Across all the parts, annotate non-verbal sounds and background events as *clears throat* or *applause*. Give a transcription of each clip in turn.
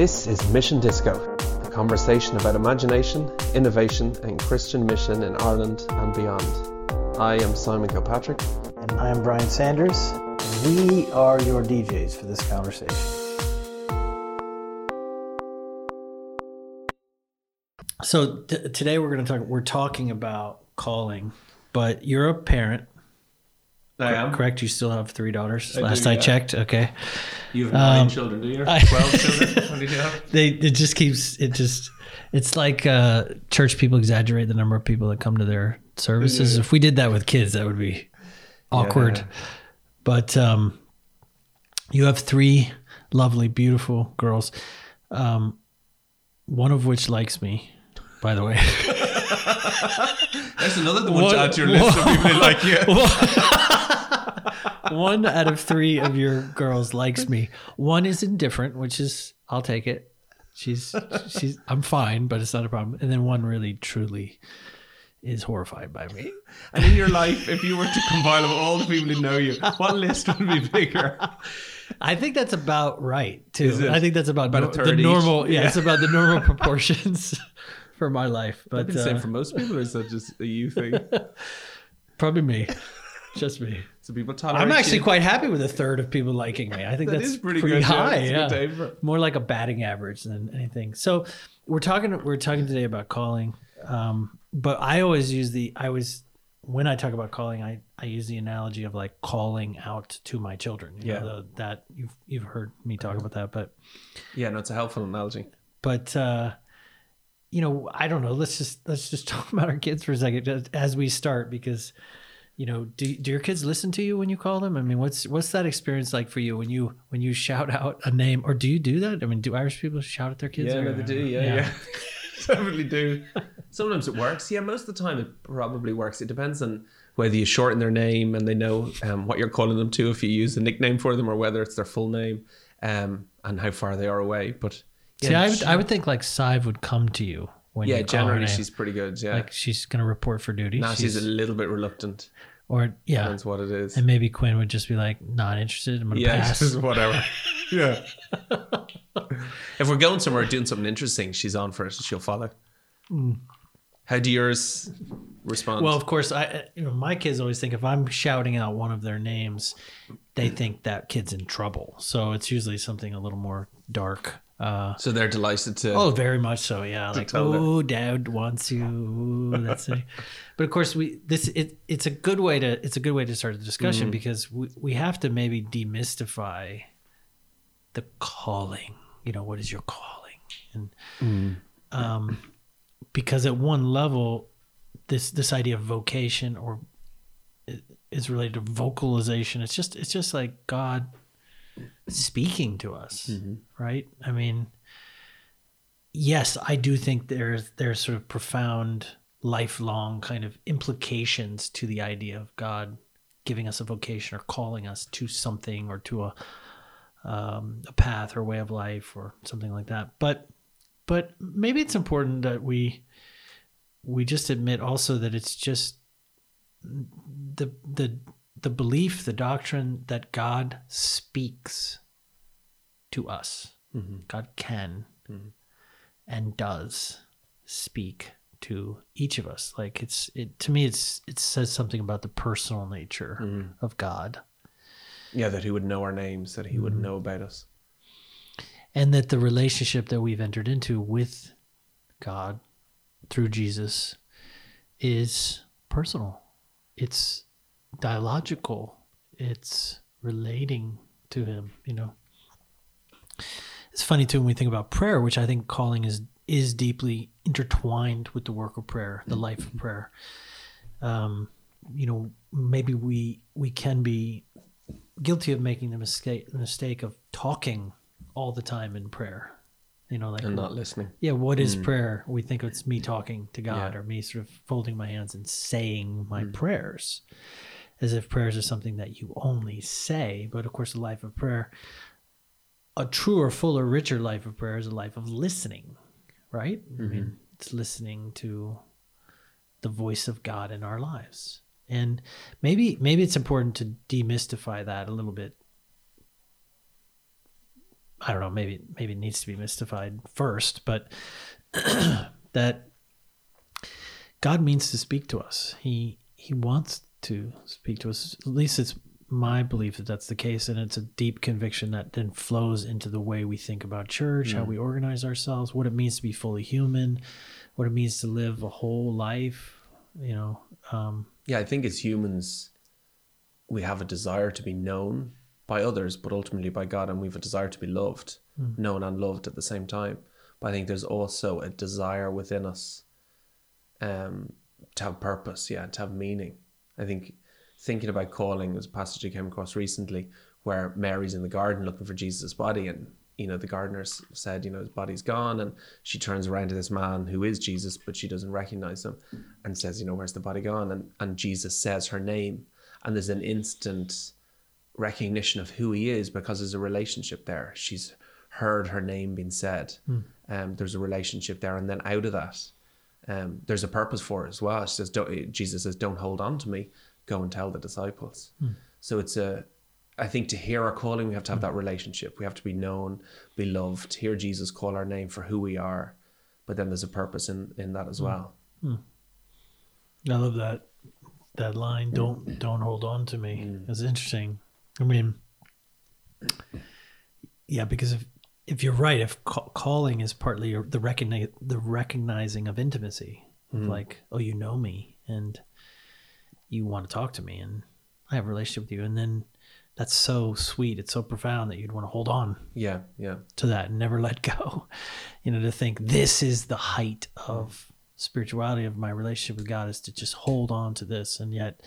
This is Mission Disco, a conversation about imagination, innovation, and Christian mission in Ireland and beyond. I am Simon Kilpatrick. And I am Brian Sanders. We are your DJs for this conversation. So t- today we're going to talk. We're talking about calling, but you're a parent. I am. Correct. You still have three daughters. I Last do, I yeah. checked. Okay. You have nine Um, children, do you? *laughs* Twelve children? Do you have? *laughs* They it just keeps it just. It's like uh, church people exaggerate the number of people that come to their services. Yeah. If we did that with kids, that would be awkward. Yeah. But um, you have three lovely, beautiful girls. Um, one of which likes me, by the way. *laughs* *laughs* There's another one What- to add to your list of people who like you. *laughs* one out of three of your girls likes me. One is indifferent, which is I'll take it. She's she's I'm fine, but it's not a problem. And then one really truly is horrified by me. *laughs* And in your life, if you were to compile of all the people who know you, what list would be bigger? I think that's about right too. I think that's about, About third the normal. Yeah, Yeah. it's about the normal proportions for my life. But same uh, for most people, or is that just a you thing? *laughs* probably me, just me. So people tolerate I'm actually you. quite happy with a third of people liking me. I think That that's is pretty pretty, good, yeah. high. Yeah, for more like a batting average than anything. So we're talking. We're talking today about calling, um, but I always use the. I always when I talk about calling, I I use the analogy of like calling out to my children. You Yeah. know, the, that you've you've heard me talk about that, but Yeah, no, it's a helpful analogy. but uh you know i don't know let's just let's just *laughs* talk about our kids for a second as we start because you know do, do your kids listen to you when you call them i mean what's what's that experience like for you when you when you shout out a name or do you do that i mean do irish people shout at their kids Yeah, or- they do. Yeah, yeah. *laughs* *laughs* Definitely do. Sometimes it works. Yeah, most of the time it probably works. It depends on whether you shorten their name and they know um, what you're calling them to, if you use a nickname for them, or whether it's their full name, um, and how far they are away. But see I would, I would think like Sive would come to you when yeah, you call her generally name. she's pretty good. Yeah. like she's gonna report for duty now she's, a little bit reluctant. or yeah Depends what it is. and maybe quinn would just be like not interested i'm gonna yeah, *laughs* pass just whatever. *laughs* yeah. if we're going somewhere doing something interesting, she's on for it. She'll follow. Hmm. How do yours Well, of course, I you know my kids always think if I'm shouting out one of their names, they think that kid's in trouble. So it's usually something a little more dark. Uh, so they're delighted to. oh, very much so. Yeah, like oh, dad wants you. Ooh, That's it. But of course, we this it it's a good way to it's a good way to start the discussion Mm-hmm. because we we have to maybe demystify the calling. You know, what is your calling? And Mm. um, because at one level, this this idea of vocation or is related to vocalization. It's just it's just like God speaking to us, right? I mean, yes, I do think there's there's sort of profound lifelong kind of implications to the idea of God giving us a vocation or calling us to something or to a um, a path or way of life or something like that. But but maybe it's important that we we just admit also that it's just the the the belief, the doctrine that God speaks to us. Mm-hmm. God can mm-hmm. and does speak to each of us. Like it's it to me it's it says something about the personal nature mm-hmm. of God. yeah, that he would know our names, that he would Mm-hmm. know about us. and that the relationship that we've entered into with God through Jesus is personal. It's dialogical. It's relating to him, you know. It's funny too when we think about prayer, which I think calling is is deeply intertwined with the work of prayer, the life of prayer. Um, you know, maybe we we can be guilty of making the mistake the mistake of talking all the time in prayer. You know, like And not listening. yeah, what is prayer? We think it's me talking to God Mm. Yeah. or me sort of folding my hands and saying my Mm. prayers, as if prayers are something that you only say. But of course, the life of prayer, a truer, fuller, richer life of prayer is a life of listening, right? I Mm-hmm. mean, it's listening to the voice of God in our lives. And maybe maybe it's important to demystify that a little bit I don't know, maybe maybe it needs to be mystified first, but *clears throat* that God means to speak to us. He he wants to speak to us. At least it's my belief that that's the case, and it's a deep conviction that then flows into the way we think about church, how we organize ourselves, what it means to be fully human, what it means to live a whole life. You know, um, Yeah, I think as humans, we have a desire to be known by others, but ultimately by God, and we have a desire to be loved, known and loved at the same time. But I think there's also a desire within us um, to have purpose, yeah, to have meaning. I think thinking about calling, there's a passage I came across recently where Mary's in the garden looking for Jesus' body, and you know the gardeners said, you know, his body's gone, and she turns around to this man who is Jesus, but she doesn't recognize him, and says, you know, where's the body gone? And and Jesus says her name, and there's an instant recognition of who he is because there's a relationship there. She's heard her name being said. Hmm. Um, there's a relationship there, and then out of that, um, there's a purpose for it as well. She says, don't, Jesus says, "Don't hold on to me. Go and tell the disciples." Hmm. So it's a, I think to hear our calling, we have to have hmm. that relationship. We have to be known, be loved. Hear Jesus call our name for who we are, but then there's a purpose in in that as well. I love that that line. Don't don't hold on to me. It's interesting. I mean, yeah, because if if you're right, if ca- calling is partly the recogni- the recognizing of intimacy, of mm-hmm. like, oh, you know me, and you want to talk to me, and I have a relationship with you, and then that's so sweet. It's so profound that you'd want to hold on Yeah, yeah, to that and never *laughs* let go. You know, to think this is the height of spirituality of my relationship with God is to just hold on to this. And yet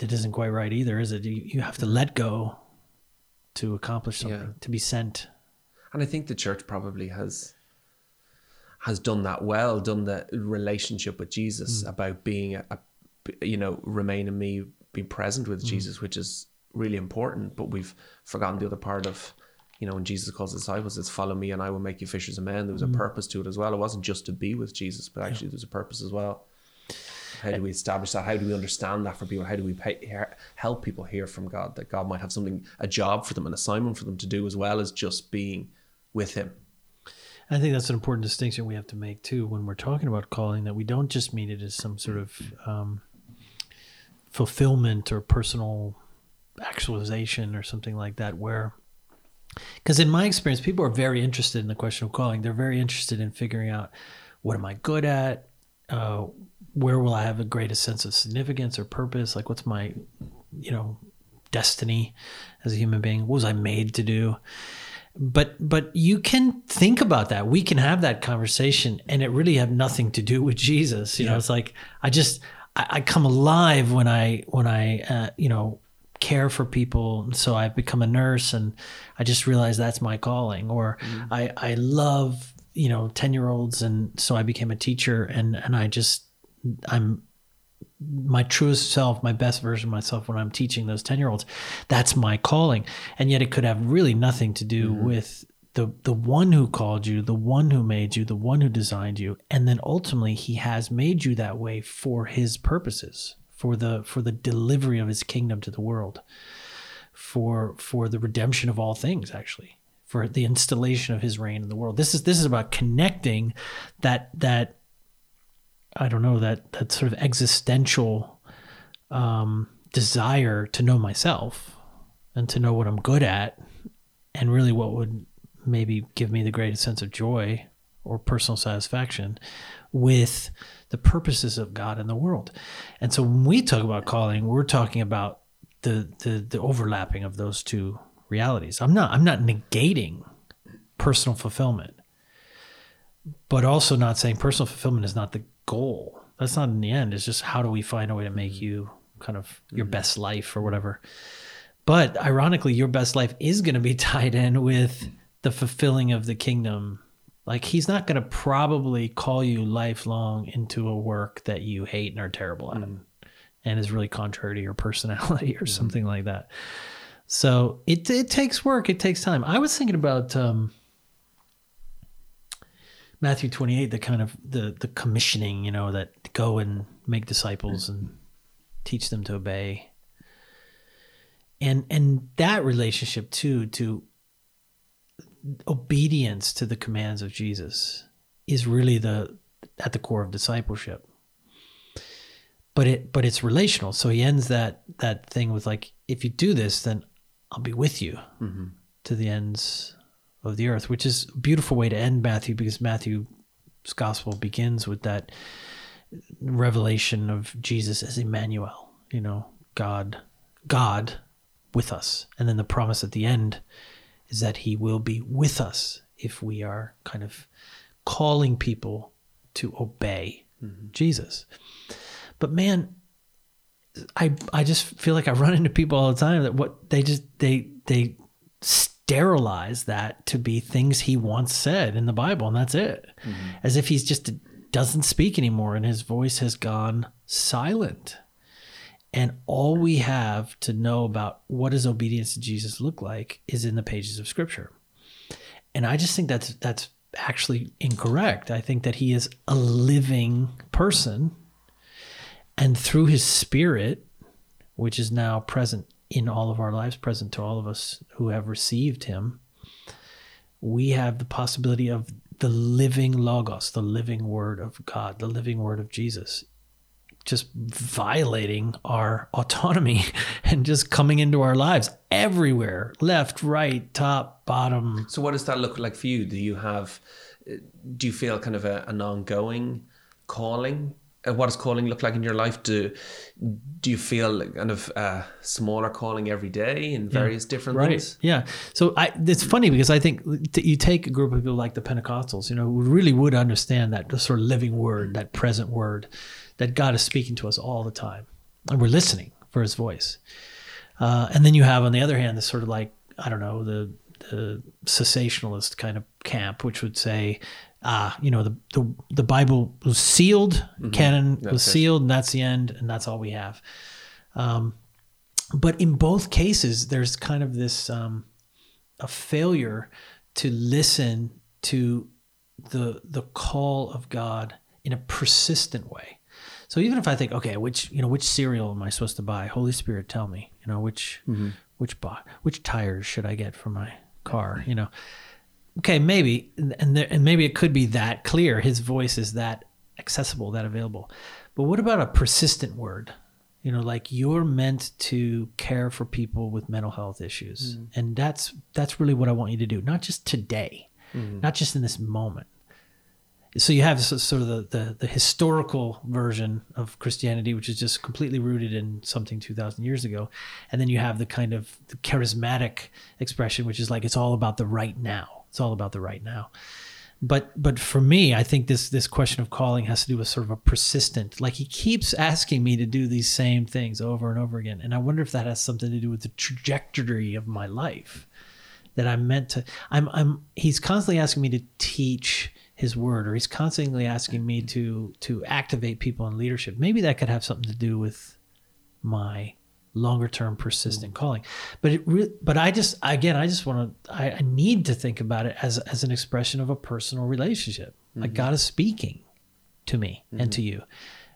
it isn't quite right either, is it? You, you have to let go to accomplish something, Yeah. to be sent. and I think the church probably has has done that well, done the relationship with Jesus mm. about being a, a you know remain in me, be present with mm. Jesus, which is really important. But we've forgotten the other part of you know when Jesus calls the disciples, it's follow me and I will make you fishers of men. There was a mm. purpose to it as well. It wasn't just to be with Jesus, but actually there's a purpose as well. How do we establish that? How do we understand that for people? How do we pay, hear, help people hear from God that God might have something, a job for them, an assignment for them to do as well as just being with Him? I think that's an important distinction we have to make too when we're talking about calling that we don't just mean it as some sort of um, fulfillment or personal actualization or something like that where because in my experience people are very interested in the question of calling they're very interested in figuring out what am i good at uh, where will i have the greatest sense of significance or purpose? Like what's my you know destiny as a human being? What was i made to do? But but you can think about that. We can have that conversation and it really have nothing to do with jesus. You know it's like i just I, I come alive when i when i uh, you know care for people. And so i've become a nurse and i just realized that's my calling. Or i i love you know 10 year olds and so i became a teacher and and i just i'm my truest self, my best version of myself when I'm teaching those 10 year olds. That's my calling. And yet it could have really nothing to do mm-hmm. with the the one who called you, the one who made you, the one who designed you. And then ultimately he has made you that way for his purposes, for the for the delivery of his kingdom to the world, for for the redemption of all things actually. For the installation of his reign in the world. This is this is about connecting that that I don't know that that sort of existential um, desire to know myself and to know what I'm good at, and really what would maybe give me the greatest sense of joy or personal satisfaction with the purposes of God in the world. And so when we talk about calling, we're talking about the the, the overlapping of those two realities. I'm not I'm not negating personal fulfillment but also not saying personal fulfillment is not the goal. That's not in the end. It's just how do we find a way to make mm-hmm. you kind of your mm-hmm. best life or whatever. But ironically, your best life is going to be *laughs* tied in with the fulfilling of the kingdom. Like he's not going to probably call you lifelong into a work that you hate and are terrible at mm. and is really contrary to your personality or mm-hmm. something like that. So it it takes work, it takes time. I was thinking about um Matthew 28, the kind of the the commissioning, you know, that go and make disciples mm. and teach them to obey. And and that relationship too to obedience to the commands of Jesus is really the at the core of discipleship. But it but it's relational. So he ends that that thing with like, if you do this, then I'll be with you mm-hmm. to the ends of the earth, which is a beautiful way to end Matthew because Matthew's gospel begins with that revelation of Jesus as Emmanuel, you know, God, God with us. And then the promise at the end is that he will be with us if we are kind of calling people to obey mm-hmm. Jesus. But man, I I just feel like I run into people all the time that what they just they they sterilize that to be things he once said in the Bible and that's it. Mm-hmm. As if he's just doesn't speak anymore and his voice has gone silent. And all we have to know about what does obedience to Jesus look like is in the pages of scripture. And I just think that's that's actually incorrect. I think that he is a living person and through his spirit, which is now present in all of our lives, present to all of us who have received him, we have the possibility of the living Logos, the living Word of God, the living Word of Jesus, just violating our autonomy *laughs* and just coming into our lives everywhere left, right, top, bottom. So, what does that look like for you? Do you have, do you feel kind of a, an ongoing calling? Uh, What does calling look like in your life? Do do you feel kind of a smaller calling every day in various different right. things? yeah. So i it's funny because i think that you take a group of people like the pentecostals you know who really would understand that sort of living word that present word that god is speaking to us all the time. And we're listening for his voice. Uh, and then you have on the other hand this sort of like i don't know the the cessationalist kind of camp which would say ah you know the the, the bible was sealed canon was Mm-hmm. That's it. sealed and that's the end and that's all we have. But in both cases there's kind of this um, a failure to listen to the the call of god in a persistent way. So even if i think okay which you know which cereal am i supposed to buy? Holy spirit tell me you know which which bo- which tires should i get for my car you know okay maybe and and, there, and maybe it could be that clear his voice is that accessible that available. But what about a persistent word? You know like you're meant to care for people with mental health issues. Mm. And that's that's really what i want you to do not just today mm. not just in this moment. So you have sort of the, the the historical version of christianity which is just completely rooted in something 2000 years ago. And then you have the kind of charismatic expression which is like it's all about the right now it's all about the right now. But but for me i think this this question of calling has to do with sort of a persistent like he keeps asking me to do these same things over and over again. And i wonder if that has something to do with the trajectory of my life that i'm meant to i'm i'm he's constantly asking me to teach his word or he's constantly asking me to to activate people in leadership. Maybe that could have something to do with my longer term persistent mm-hmm. calling. But it re- but i just again i just want to I, I need to think about it as as an expression of a personal relationship. Like mm-hmm. god is speaking to me and to mm-hmm. you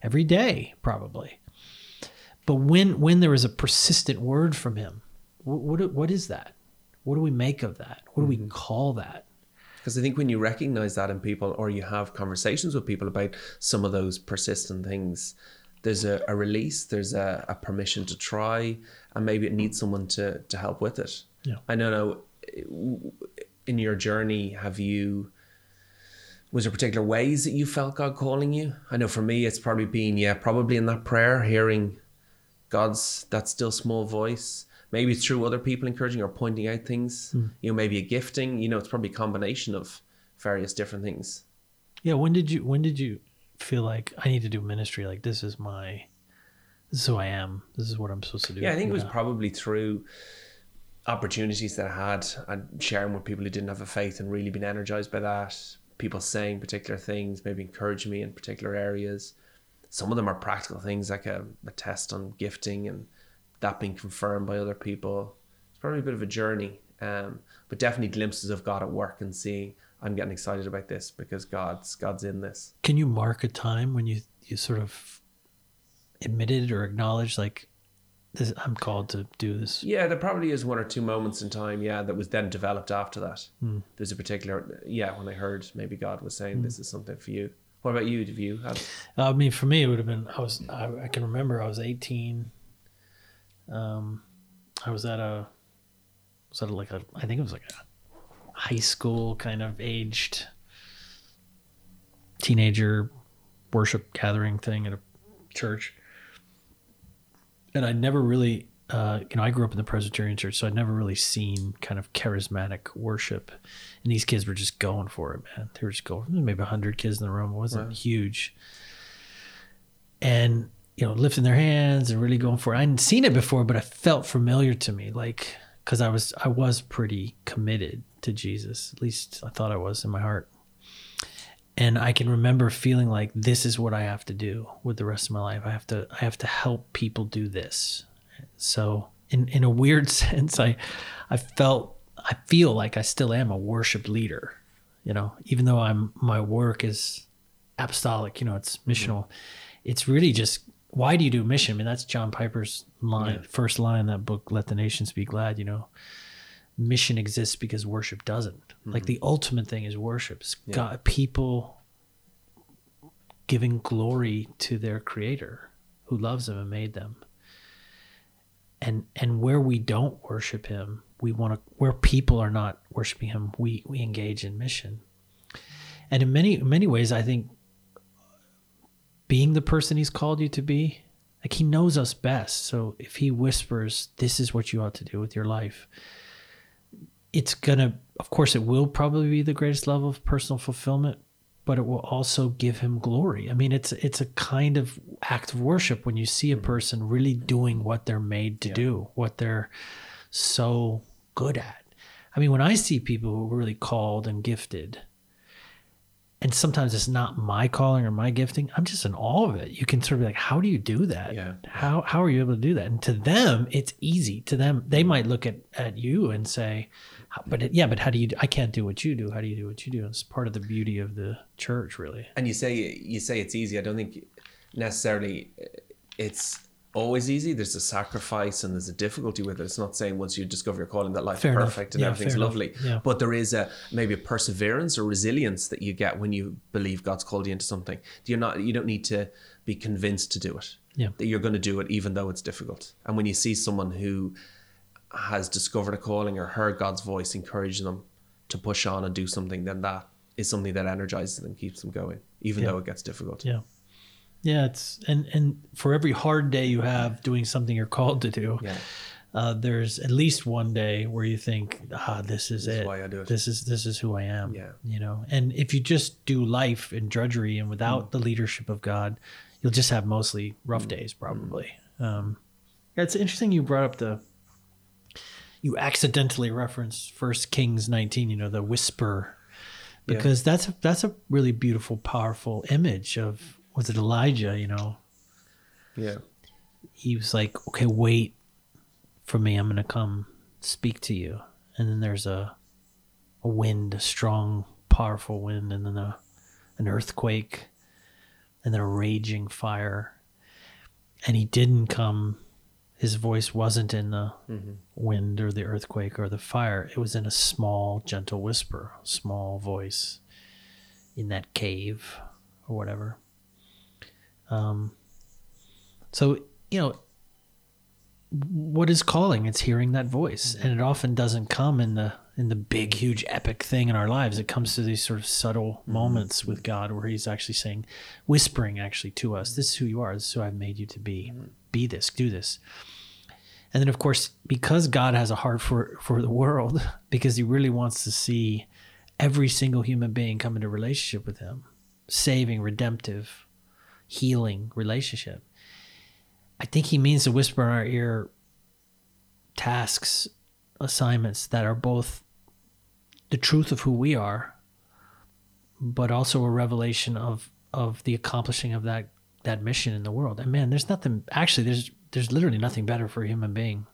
every day probably. But when when there is a persistent word from him what what, what is that? What do we make of that? What do we call that? Because I think when you recognize that in people or you have conversations with people about some of those persistent things, there's a, a release, there's a, a permission to try, and maybe it needs someone to, to help with it. Yeah. I don't know, in your journey, have you, was there particular ways that you felt God calling you? I know for me, it's probably been, yeah, probably in that prayer, hearing God's, that still small voice. Maybe it's through other people encouraging or pointing out things. Hmm. You know, maybe a gifting. You know, it's probably a combination of various different things. Yeah, when did you when did you feel like I need to do ministry? Like this is my this is who I am. This is what I'm supposed to do. Yeah, I think it was Yeah. probably through opportunities that I had and sharing with people who didn't have a faith and really been energized by that. People saying particular things, maybe encouraging me in particular areas. Some of them are practical things like a, a test on gifting and that being confirmed by other people. It's probably a bit of a journey, um, but definitely glimpses of God at work and seeing I'm getting excited about this because God's God's in this. Can you mark a time when you you sort of admitted or acknowledged like this, I'm called to do this. Yeah, there probably is one or two moments in time, yeah, that was then developed after that. Hmm. There's a particular, yeah, when I heard maybe God was saying this is something for you. What about you? Have you had? I mean, for me, it would have been. I was. I, I can remember. I was 18. Um, I was at a. Was at like a. I think it was like a high school kind of aged teenager worship gathering thing at a church, and I never really. Uh, you know, I grew up in the Presbyterian church, so I'd never really seen kind of charismatic worship. And these kids were just going for it, man. They were just going. Maybe hundred kids in the room. It wasn't Wow. huge. And you know, lifting their hands and really going for it. I hadn't seen it before, but it felt familiar to me, like because I was I was pretty committed to Jesus. At least I thought I was in my heart. And I can remember feeling like this is what I have to do with the rest of my life. I have to I have to help people do this. So in in a weird *laughs* sense, I I felt I feel like I still am a worship leader. You know, even though I'm my work is apostolic, you know, it's missional. It's really just why do you do mission? I mean, that's John Piper's line, Yeah. first line in that book, "Let the Nations Be Glad." You know, mission exists because worship doesn't. Like the mm-hmm. ultimate thing is worship. It's Yeah. God, people giving glory to their Creator, who loves them and made them. And and where we don't worship Him, we want to. Where people are not worshiping Him, we we engage in mission. And in many many ways, I think being the person He's called you to be, like He knows us best. So if He whispers, "This is what you ought to do with your life," it's gonna of course it will probably be the greatest level of personal fulfillment but it will also give him glory. I mean it's it's a kind of act of worship when you see a mm-hmm. person really doing what they're made to do what they're so good at. I mean when i see people who are really called and gifted and sometimes it's not my calling or my gifting i'm just in all of it. You can sort of be like how do you do that? Yeah. how how are you able to do that? And to them it's easy. To them they might look at at you and say but it, yeah but how do you do, i can't do what you do. How do you do what you do? It's part of the beauty of the church really. And you say you say it's easy. I don't think necessarily it's always easy. There's a sacrifice and there's a difficulty with it. It's not saying once you discover your calling that life Fair is enough. perfect and Yeah, everything's lovely. Yeah. But there is a maybe a perseverance or resilience that you get when you believe God's called you into something. You're not you don't need to be convinced to do it. Yeah. That you're going to do it even though it's difficult. And when you see someone who has discovered a calling or heard God's voice encouraging them to push on and do something, then that is something that energizes them keeps them going, even though it gets difficult. yeah yeah it's and and for every hard day you have doing something you're called to do Yeah. uh, there's at least one day where you think, ah, this is This is it. why I do it." This is this is who I am. Yeah. You know, and if you just do life in drudgery and Mm. without the leadership of God, you'll just have mostly rough Mm. days, probably. Um, yeah, it's interesting you brought up the. You accidentally referenced First Kings 19. You know the whisper, Yeah. because that's a, that's a really beautiful, powerful image of was it Elijah? You know, Yeah. he was like, okay, wait for me. I'm going to come speak to you. And then there's a, a wind, a strong, powerful wind, and then a, an earthquake, and then a raging fire. And he didn't come, his voice wasn't in the mm-hmm. wind or the earthquake or the fire. It was in a small, gentle whisper, small voice in that cave or whatever. Um, so, you know, what is calling? It's hearing that voice. And it often doesn't come in the in the big, huge, epic thing in our lives. It comes to these sort of subtle moments with God where He's actually saying, whispering actually to us, This is who you are, this is who I've made you to be. Be this, do this. And then of course, because God has a heart for, for the world, *laughs* because he really wants to see every single human being come into relationship with him, saving, redemptive, healing relationship. I think he means to whisper in our ear tasks, assignments that are both the truth of who we are, but also a revelation of of the accomplishing of that that mission in the world. And man, there's nothing actually there's there's literally nothing better for a human being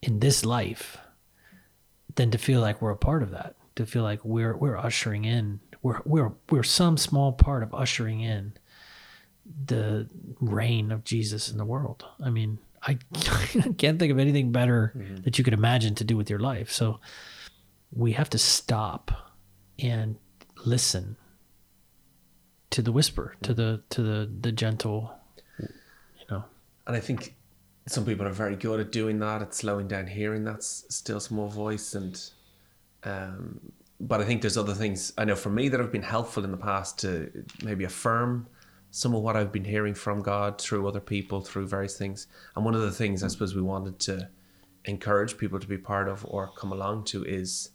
in this life than to feel like we're a part of that. To feel like we're we're ushering in we're we're we're some small part of ushering in the reign of Jesus in the world. I mean, I *laughs* can't think of anything better that you could imagine to do with your life. So we have to stop and listen to the whisper, to the to the the gentle, you know. And I think some people are very good at doing that, at slowing down, hearing that still small voice. And, um, but I think there's other things I know for me that have been helpful in the past to maybe affirm some of what I've been hearing from God through other people, through various things. And one of the things I suppose we wanted to encourage people to be part of or come along to is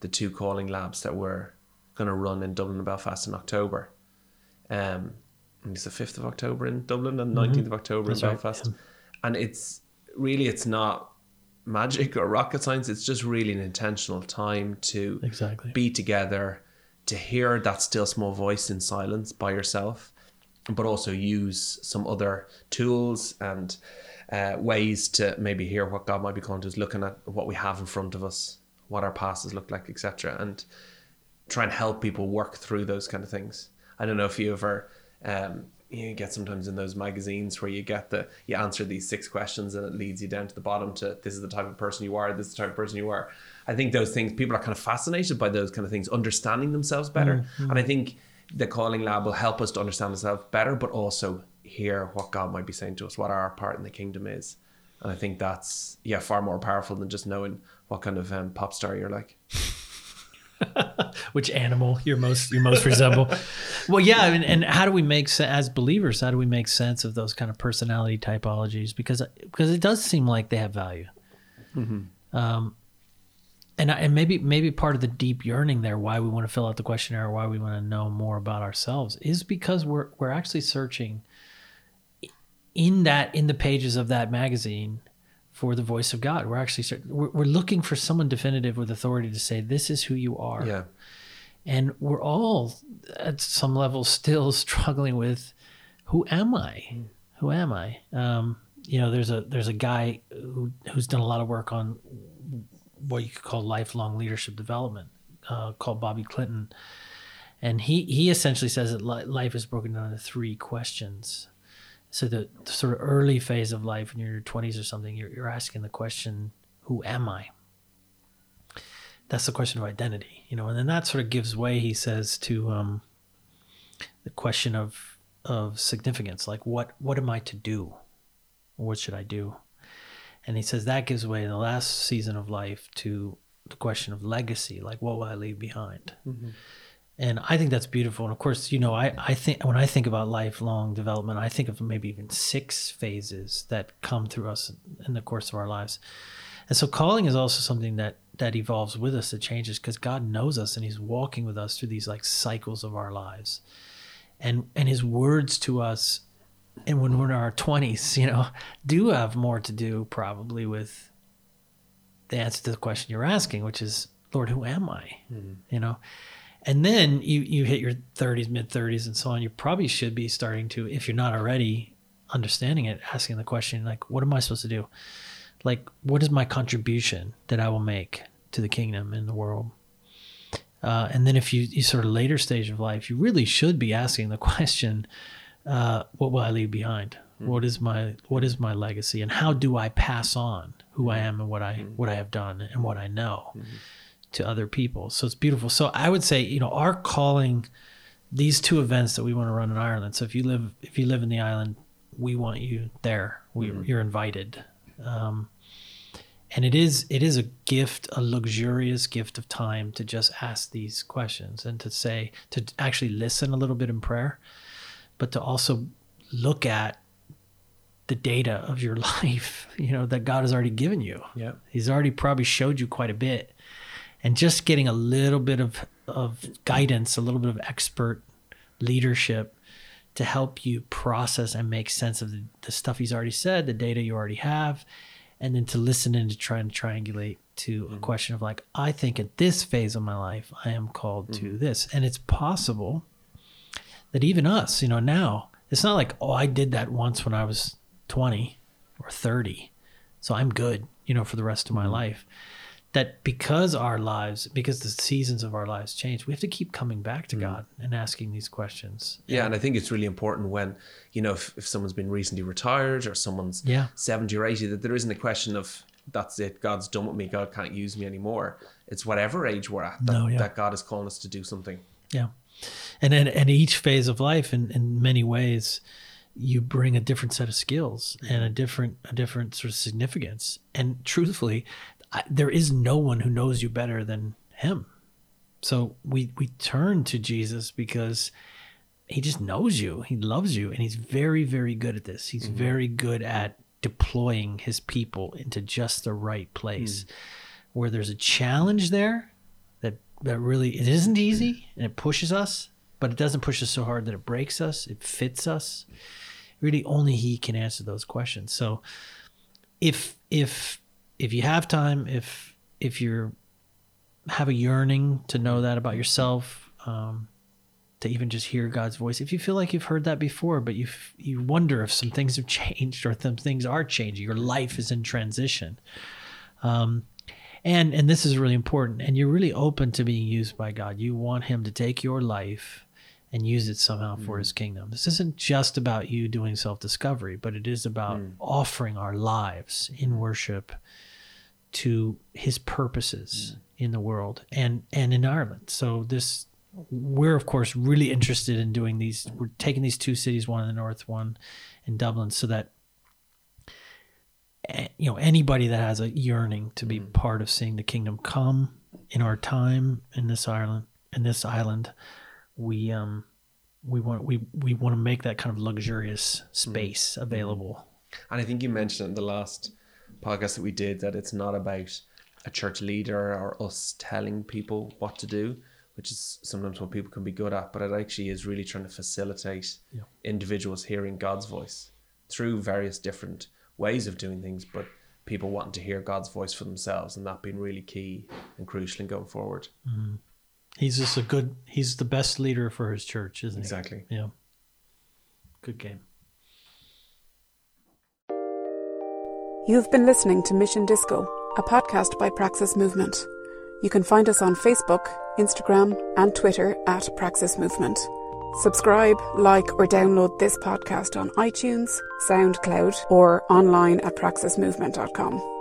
the two calling labs that we're going to run in Dublin and Belfast in October. Um, it's the fifth of October in Dublin and 19th of October That's in right, Belfast, yeah. and it's really it's not magic or rocket science. It's just really an intentional time to Exactly. be together, to hear that still small voice in silence by yourself, but also use some other tools and uh, ways to maybe hear what God might be calling to us, looking at what we have in front of us, what our past has looked like, etc., and try and help people work through those kind of things. I don't know if you ever um, you get sometimes in those magazines where you get the you answer these six questions and it leads you down to the bottom to this is the type of person you are, this is the type of person you are. I think those things people are kind of fascinated by those kind of things, understanding themselves better, and I think the calling lab will help us to understand ourselves better, but also hear what God might be saying to us, what our part in the kingdom is. And I think that's yeah far more powerful than just knowing what kind of um, pop star you're like. *laughs* which animal you're most you most resemble. *laughs* well, yeah, and, and how do we make as believers? How do we make sense of those kind of personality typologies? Because because it does seem like they have value. Um, and I, and maybe maybe part of the deep yearning there, why we want to fill out the questionnaire, or why we want to know more about ourselves, is because we're we're actually searching in that in the pages of that magazine for the voice of God. We're actually we're, we're looking for someone definitive with authority to say this is who you are. Yeah, And we're all at some level still *laughs* struggling with who am I? Who am I? Um, you know, there's a there's a guy who who's done a lot of work on what you could call lifelong leadership development, uh, called Bobby Clinton, and he he essentially says that li- life is broken down into three questions. So the, sort of early phase of life, when you're in your 20s or something, you're, you're asking the question, "Who am I?" That's the question of identity, you know, and then that sort of gives way, he says, to um, the question of of significance, like what what am I to do? What should I do? And he says that gives way in the last season of life to the question of legacy, like what will I leave behind? Mm-hmm. And I think that's beautiful. And of course, you know, I, I think when I think about lifelong development, I think of maybe even six phases that come through us in the course of our lives. And so calling is also something that that evolves with us, that changes because God knows us and He's walking with us through these like cycles of our lives. And and his words to us and when we're in our twenties, you know, do have more to do probably with the answer to the question you're asking, which is, Lord, who am I? You know? And then you you hit your 30s, mid 30s, and so on. You probably should be starting to, if you're not already understanding it, asking the question like, what am I supposed to do? Like, what is my contribution that I will make to the kingdom in the world? Uh, and then if you, you sort of later stage of life, you really should be asking the *laughs* question, uh, what will I leave behind? Hmm. What is my what is my legacy, and how do I pass on who I hmm. am and what I hmm. what I have done and what I know to other people? So it's beautiful. So I would say, you know, our calling, these two events that we want to run in Ireland. So if you live if you live in the island, we want you there. We, You're invited. Um, and it is it is a gift a luxurious gift of time to just ask these questions and to say to actually listen a little bit in prayer but to also look at the data of your *laughs* life you know that god has already given you. Yeah, he's already probably showed you quite a bit. And just getting a little bit of of guidance a little bit of expert leadership to help you process and make sense of the, the stuff he's already said the data you already have and then to listen and to try and triangulate to a mm-hmm. question of like i think at this phase of my life i am called to mm-hmm. this. And it's possible that even us you know now it's not like oh i did that once when i was 20 or 30 so i'm good you know for the rest of my life that because our lives, because the seasons of our lives change, we have to keep coming back Mm. to God and asking these questions. Yeah, and I think it's really important when, you know, if, if someone's been recently retired or someone's Yeah. 70 or 80, that there isn't a question of, that's it, God's done with me, God can't use me anymore. It's whatever age we're at that, No, yeah. that God is calling us to do something. Yeah. And at, at each phase of life, in, in many ways, you bring a different set of skills and a different a different sort of significance. And truthfully, I, there is no one who knows you better than Him. So we we turn to Jesus because He just knows you. He loves you, and He's very very good at this. He's mm-hmm. very good at deploying His people into just the right place. Mm. Where there's a challenge there, that really it isn't easy and it pushes us but it doesn't push us so hard that it breaks us it fits us really only he can answer those questions so if if if you have time if if you're have a yearning to know that about yourself um to even just hear God's voice. If you feel like you've heard that before, but you you wonder if some things have *laughs* changed or some things are changing, your life is in transition. Um, and and this is really important. And you're really open to being used by god. You want him to take your life and use it somehow for mm-hmm. his kingdom. This isn't just about you doing self-discovery but it is about mm. offering our lives in mm. worship to his purposes mm. in the world and and in ireland. So this we're of course really interested in doing these we're taking these two cities one in the north one in dublin so that you know anybody that has a yearning to be mm. part of seeing the kingdom come in our time in this island in this island we um we want we we want to make that kind of luxurious mm. space mm-hmm. available. And I think you mentioned in the last podcast that we did that it's not about a church leader or us telling people what to do, which is sometimes what people can be good at, but it actually is really trying to facilitate Yeah. individuals hearing God's voice through various different ways of doing things, but people wanting to hear God's voice for themselves and that being really key and crucial in going forward. Mm-hmm. he's just a good he's the best leader for his church isn't Exactly. he Exactly. yeah good game You've been listening to Mission Disco, a podcast by Praxis Movement. You can find us on Facebook, Instagram, and Twitter at Praxis Movement. Subscribe, like, or download this podcast on iTunes, SoundCloud, or online at praxismovement.com.